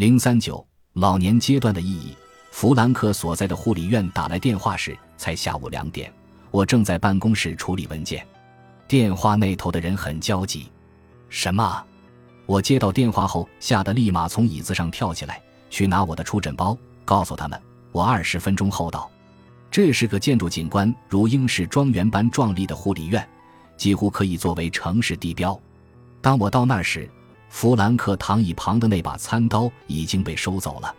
零三九老年阶段的意义。弗兰克所在的护理院打来电话时，才下午两点，我正在办公室处理文件。电话那头的人很焦急。什么？我接到电话后，吓得立马从椅子上跳起来，去拿我的出诊包，告诉他们我二十分钟后到。这是个建筑景观如英式庄园般壮丽的护理院，几乎可以作为城市地标。当我到那时，弗兰克躺椅旁的那把餐刀已经被收走了，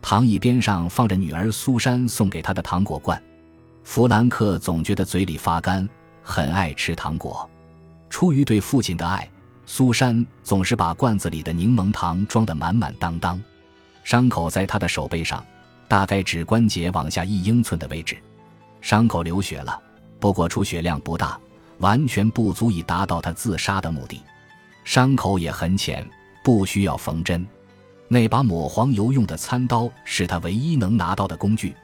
躺椅边上放着女儿苏珊送给他的糖果罐。弗兰克总觉得嘴里发干，很爱吃糖果。出于对父亲的爱。苏珊总是把罐子里的柠檬糖装得满满当当，伤口在他的手背上，大概指关节往下一英寸的位置，伤口流血了，不过出血量不大，完全不足以达到他自杀的目的。伤口也很浅，不需要缝针。那把抹黄油用的餐刀是他唯一能拿到的工具，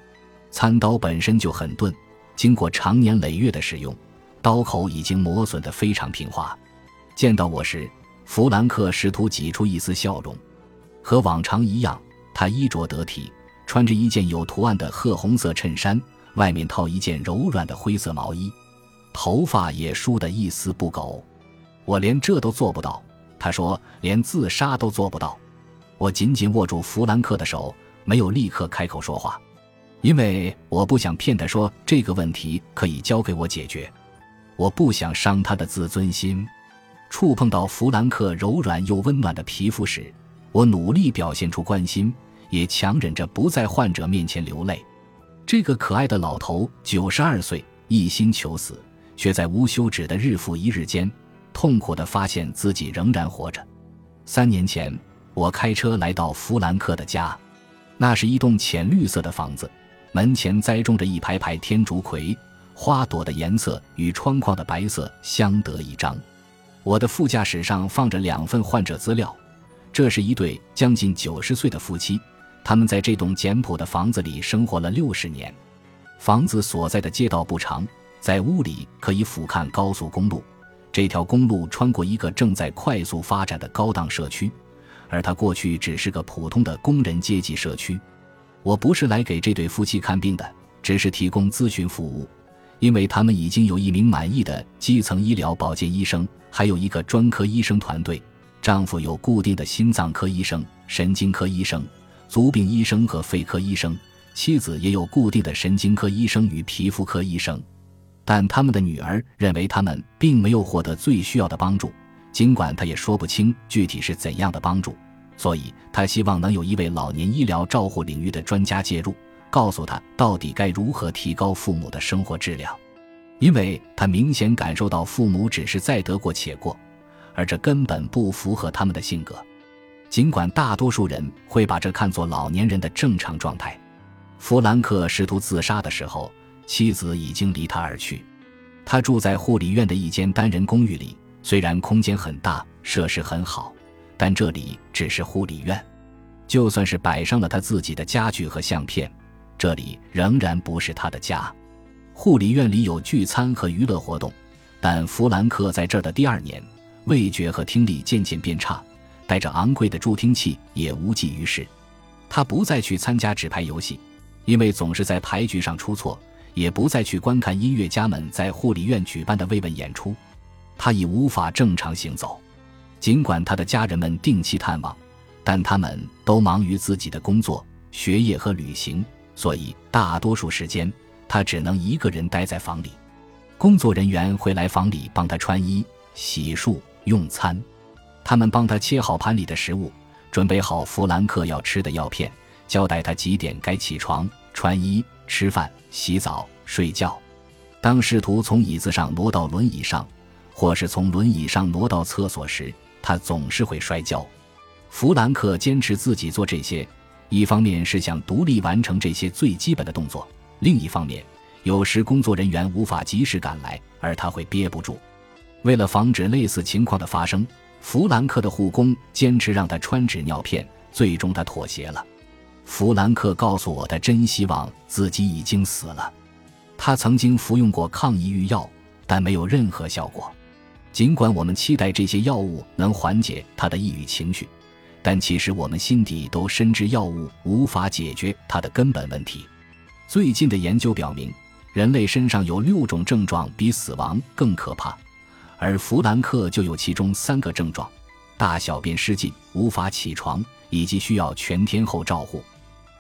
餐刀本身就很钝，经过长年累月的使用，刀口已经磨损得非常平滑。见到我时，弗兰克试图挤出一丝笑容。和往常一样，他衣着得体，穿着一件有图案的褐红色衬衫，外面套一件柔软的灰色毛衣，头发也梳得一丝不苟。我连这都做不到，他说，连自杀都做不到。我紧紧握住弗兰克的手，没有立刻开口说话，因为我不想骗他说这个问题可以交给我解决，我不想伤他的自尊心。触碰到弗兰克柔软又温暖的皮肤时，我努力表现出关心，也强忍着不在患者面前流泪。这个可爱的老头九十二岁，一心求死，却在无休止的日复一日间，痛苦地发现自己仍然活着。三年前，我开车来到弗兰克的家，那是一栋浅绿色的房子，门前栽种着一排排天竺葵，花朵的颜色与窗框的白色相得益彰。我的副驾驶上放着两份患者资料，这是一对将近九十岁的夫妻，他们在这栋简朴的房子里生活了六十年。房子所在的街道不长，在屋里可以俯瞰高速公路。这条公路穿过一个正在快速发展的高档社区，而它过去只是个普通的工人阶级社区。我不是来给这对夫妻看病的，只是提供咨询服务。因为他们已经有一名满意的基层医疗保健医生，还有一个专科医生团队。丈夫有固定的心脏科医生、神经科医生、足病医生和肺科医生；妻子也有固定的神经科医生与皮肤科医生。但他们的女儿认为他们并没有获得最需要的帮助，尽管她也说不清具体是怎样的帮助。所以，她希望能有一位老年医疗照护领域的专家介入。告诉他到底该如何提高父母的生活质量，因为他明显感受到父母只是在得过且过，而这根本不符合他们的性格。尽管大多数人会把这看作老年人的正常状态，弗兰克试图自杀的时候，妻子已经离他而去。他住在护理院的一间单人公寓里，虽然空间很大，设施很好，但这里只是护理院，就算是摆上了他自己的家具和相片。这里仍然不是他的家。护理院里有聚餐和娱乐活动，但弗兰克在这儿的第二年，味觉和听力渐渐变差，带着昂贵的助听器也无济于事。他不再去参加纸牌游戏，因为总是在牌局上出错；也不再去观看音乐家们在护理院举办的慰问演出。他已无法正常行走。尽管他的家人们定期探望，但他们都忙于自己的工作、学业和旅行。所以，大多数时间他只能一个人待在房里。工作人员会来房里帮他穿衣、洗漱、用餐，他们帮他切好盘里的食物，准备好弗兰克要吃的药片，交代他几点该起床、穿衣、吃饭、洗澡、睡觉。当试图从椅子上挪到轮椅上，或是从轮椅上挪到厕所时，他总是会摔跤。弗兰克坚持自己做这些。一方面是想独立完成这些最基本的动作，另一方面，有时工作人员无法及时赶来，而他会憋不住。为了防止类似情况的发生，弗兰克的护工坚持让他穿纸尿片，最终他妥协了。弗兰克告诉我，他真希望自己已经死了。他曾经服用过抗抑郁药，但没有任何效果。尽管我们期待这些药物能缓解他的抑郁情绪。但其实我们心底都深知药物无法解决它的根本问题。最近的研究表明，人类身上有六种症状比死亡更可怕，而弗兰克就有其中三个症状：大小便失禁、无法起床以及需要全天候照护。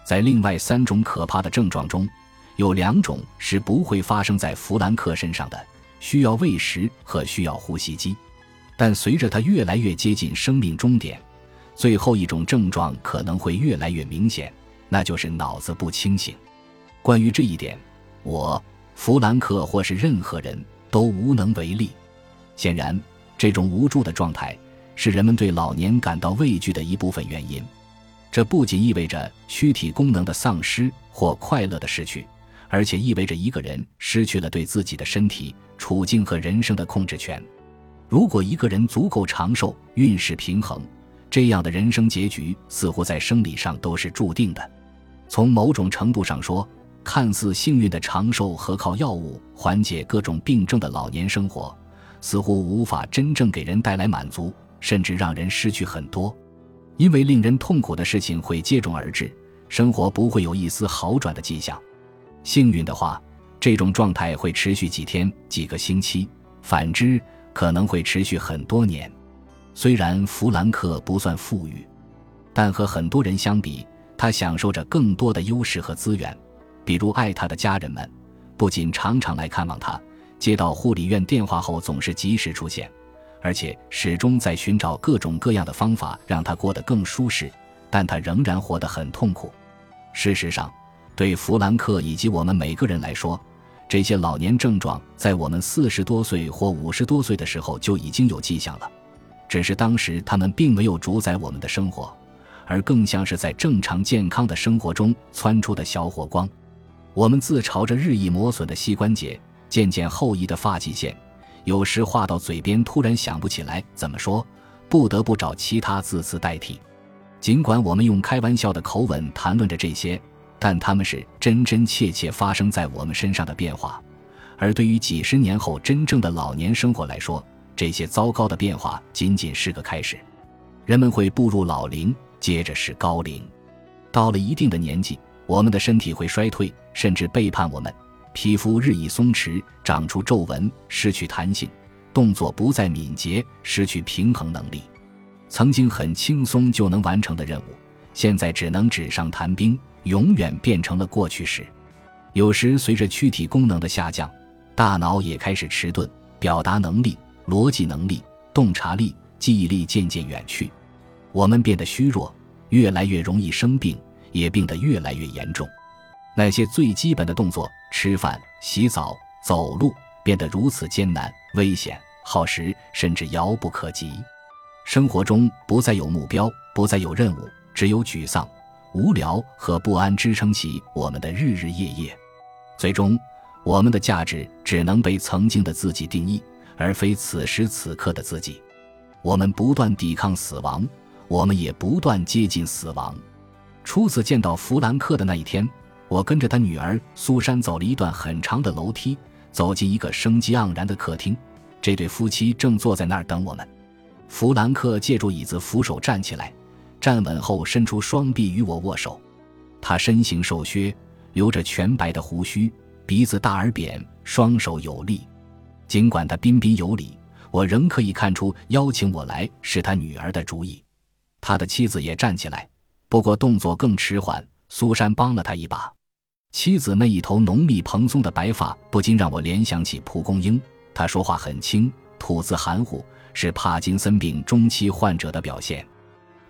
在另外三种可怕的症状中，有两种是不会发生在弗兰克身上的：需要喂食和需要呼吸机。但随着他越来越接近生命终点。最后一种症状可能会越来越明显，那就是脑子不清醒。关于这一点，我、弗兰克或是任何人都无能为力。显然，这种无助的状态是人们对老年感到畏惧的一部分原因。这不仅意味着躯体功能的丧失或快乐的失去，而且意味着一个人失去了对自己的身体、处境和人生的控制权。如果一个人足够长寿、运势平衡，这样的人生结局似乎在生理上都是注定的。从某种程度上说，看似幸运的长寿和靠药物缓解各种病症的老年生活，似乎无法真正给人带来满足，甚至让人失去很多。因为令人痛苦的事情会接踵而至，生活不会有一丝好转的迹象。幸运的话，这种状态会持续几天、几个星期；反之，可能会持续很多年。虽然弗兰克不算富裕，但和很多人相比，他享受着更多的优势和资源。比如，爱他的家人们不仅常常来看望他，接到护理院电话后总是及时出现，而且始终在寻找各种各样的方法让他过得更舒适。但他仍然活得很痛苦。事实上，对弗兰克以及我们每个人来说，这些老年症状在我们四十多岁或五十多岁的时候就已经有迹象了。只是当时他们并没有主宰我们的生活，而更像是在正常健康的生活中窜出的小火光。我们自嘲着日益磨损的膝关节、渐渐后移的发际线，有时话到嘴边突然想不起来怎么说，不得不找其他字词代替。尽管我们用开玩笑的口吻谈论着这些，但他们是真真切切发生在我们身上的变化。而对于几十年后真正的老年生活来说，这些糟糕的变化仅仅是个开始，人们会步入老龄，接着是高龄。到了一定的年纪，我们的身体会衰退，甚至背叛我们。皮肤日益松弛，长出皱纹，失去弹性，动作不再敏捷，失去平衡能力。曾经很轻松就能完成的任务，现在只能纸上谈兵，永远变成了过去式。有时随着躯体功能的下降，大脑也开始迟钝，表达能力。逻辑能力、洞察力、记忆力渐渐远去，我们变得虚弱，越来越容易生病，也病得越来越严重。那些最基本的动作——吃饭、洗澡、走路——变得如此艰难、危险、耗时，甚至遥不可及。生活中不再有目标，不再有任务，只有沮丧、无聊和不安支撑起我们的日日夜夜。最终，我们的价值只能被曾经的自己定义。而非此时此刻的自己，我们不断抵抗死亡，我们也不断接近死亡。初次见到弗兰克的那一天，我跟着他女儿苏珊走了一段很长的楼梯，走进一个生机盎然的客厅。这对夫妻正坐在那儿等我们。弗兰克借助椅子扶手站起来，站稳后伸出双臂与我握手。他身形瘦削，留着全白的胡须，鼻子大而扁，双手有力。尽管他彬彬有礼，我仍可以看出邀请我来是他女儿的主意。他的妻子也站起来，不过动作更迟缓。苏珊帮了他一把。妻子那一头浓密蓬松的白发不禁让我联想起蒲公英。他说话很轻，吐字含糊，是帕金森病中期患者的表现。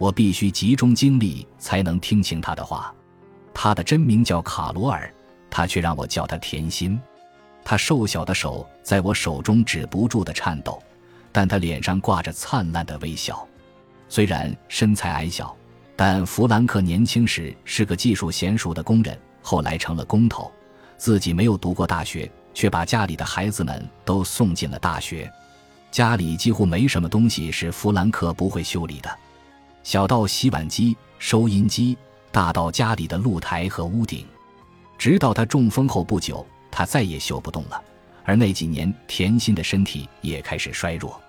我必须集中精力才能听清他的话。他的真名叫卡罗尔，他却让我叫他甜心。他瘦小的手在我手中止不住的颤抖，但他脸上挂着灿烂的微笑。虽然身材矮小，但弗兰克年轻时是个技术娴熟的工人，后来成了工头。自己没有读过大学，却把家里的孩子们都送进了大学。家里几乎没什么东西是弗兰克不会修理的，小到洗碗机、收音机，大到家里的露台和屋顶。直到他中风后不久。他再也修不动了，而那几年，甜心的身体也开始衰弱。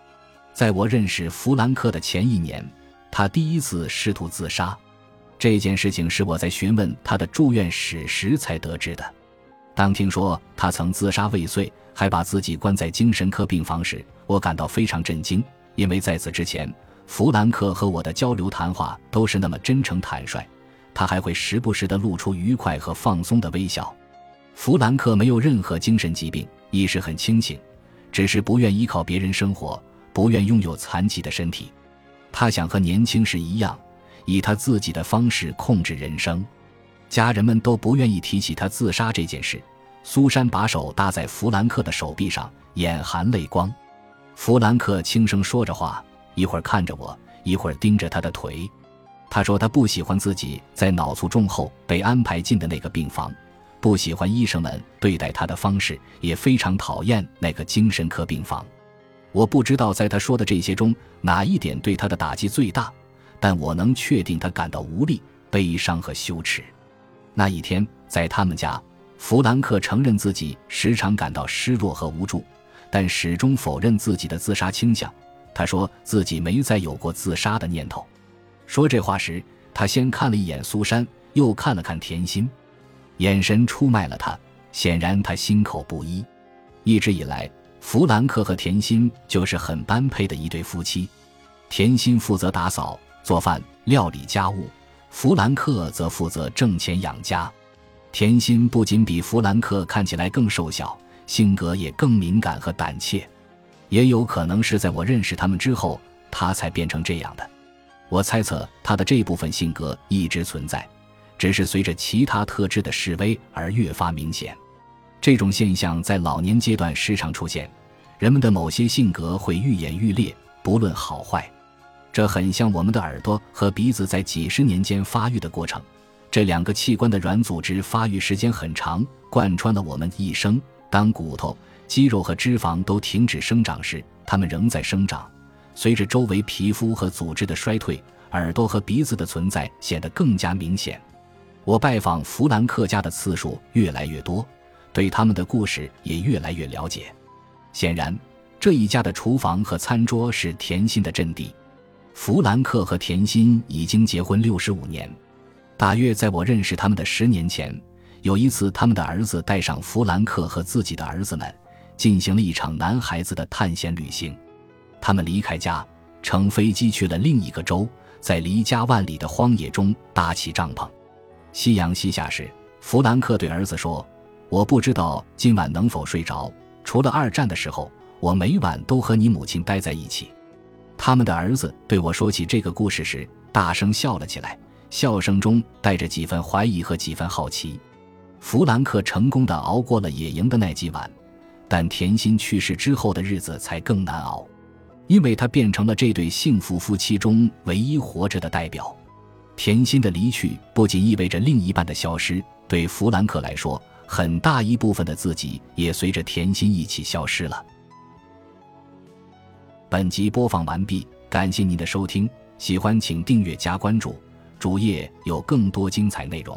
在我认识弗兰克的前一年，他第一次试图自杀。这件事情是我在询问他的住院史时才得知的。当听说他曾自杀未遂，还把自己关在精神科病房时，我感到非常震惊，因为在此之前，弗兰克和我的交流谈话都是那么真诚坦率，他还会时不时地露出愉快和放松的微笑。弗兰克没有任何精神疾病，意识很清醒，只是不愿依靠别人生活，不愿拥有残疾的身体。他想和年轻时一样，以他自己的方式控制人生。家人们都不愿意提起他自杀这件事。苏珊把手搭在弗兰克的手臂上，眼含泪光。弗兰克轻声说着话，一会儿看着我，一会儿盯着他的腿。他说他不喜欢自己在脑卒中后被安排进的那个病房，不喜欢医生们对待他的方式，也非常讨厌那个精神科病房。我不知道在他说的这些中哪一点对他的打击最大，但我能确定他感到无力、悲伤和羞耻。那一天，在他们家，弗兰克承认自己时常感到失落和无助，但始终否认自己的自杀倾向。他说自己没再有过自杀的念头。说这话时，他先看了一眼苏珊，又看了看甜心，眼神出卖了他。显然，他心口不一。一直以来，弗兰克和甜心就是很般配的一对夫妻。甜心负责打扫、做饭、料理家务。弗兰克则负责挣钱养家。甜心不仅比弗兰克看起来更瘦小，性格也更敏感和胆怯。也有可能是在我认识他们之后，他才变成这样的。我猜测他的这部分性格一直存在，只是随着其他特质的示威而越发明显。这种现象在老年阶段时常出现，人们的某些性格会愈演愈烈，不论好坏。这很像我们的耳朵和鼻子在几十年间发育的过程，这两个器官的软组织发育时间很长，贯穿了我们一生。当骨头、肌肉和脂肪都停止生长时，它们仍在生长。随着周围皮肤和组织的衰退，耳朵和鼻子的存在显得更加明显。我拜访弗兰克家的次数越来越多，对他们的故事也越来越了解。显然，这一家的厨房和餐桌是甜心的阵地。弗兰克和甜心已经结婚六十五年，大约在我认识他们的十年前，有一次，他们的儿子带上弗兰克和自己的儿子们，进行了一场男孩子的探险旅行。他们离开家，乘飞机去了另一个州，在离家万里的荒野中搭起帐篷。夕阳西下时，弗兰克对儿子说：“我不知道今晚能否睡着。除了二战的时候，我每晚都和你母亲待在一起。”他们的儿子对我说起这个故事时，大声笑了起来，笑声中带着几分怀疑和几分好奇。弗兰克成功的熬过了野营的那几晚，但甜心去世之后的日子才更难熬，因为他变成了这对幸福夫妻中唯一活着的代表。甜心的离去不仅意味着另一半的消失，对弗兰克来说，很大一部分的自己也随着甜心一起消失了。本集播放完毕，感谢您的收听，喜欢请订阅加关注，主页有更多精彩内容。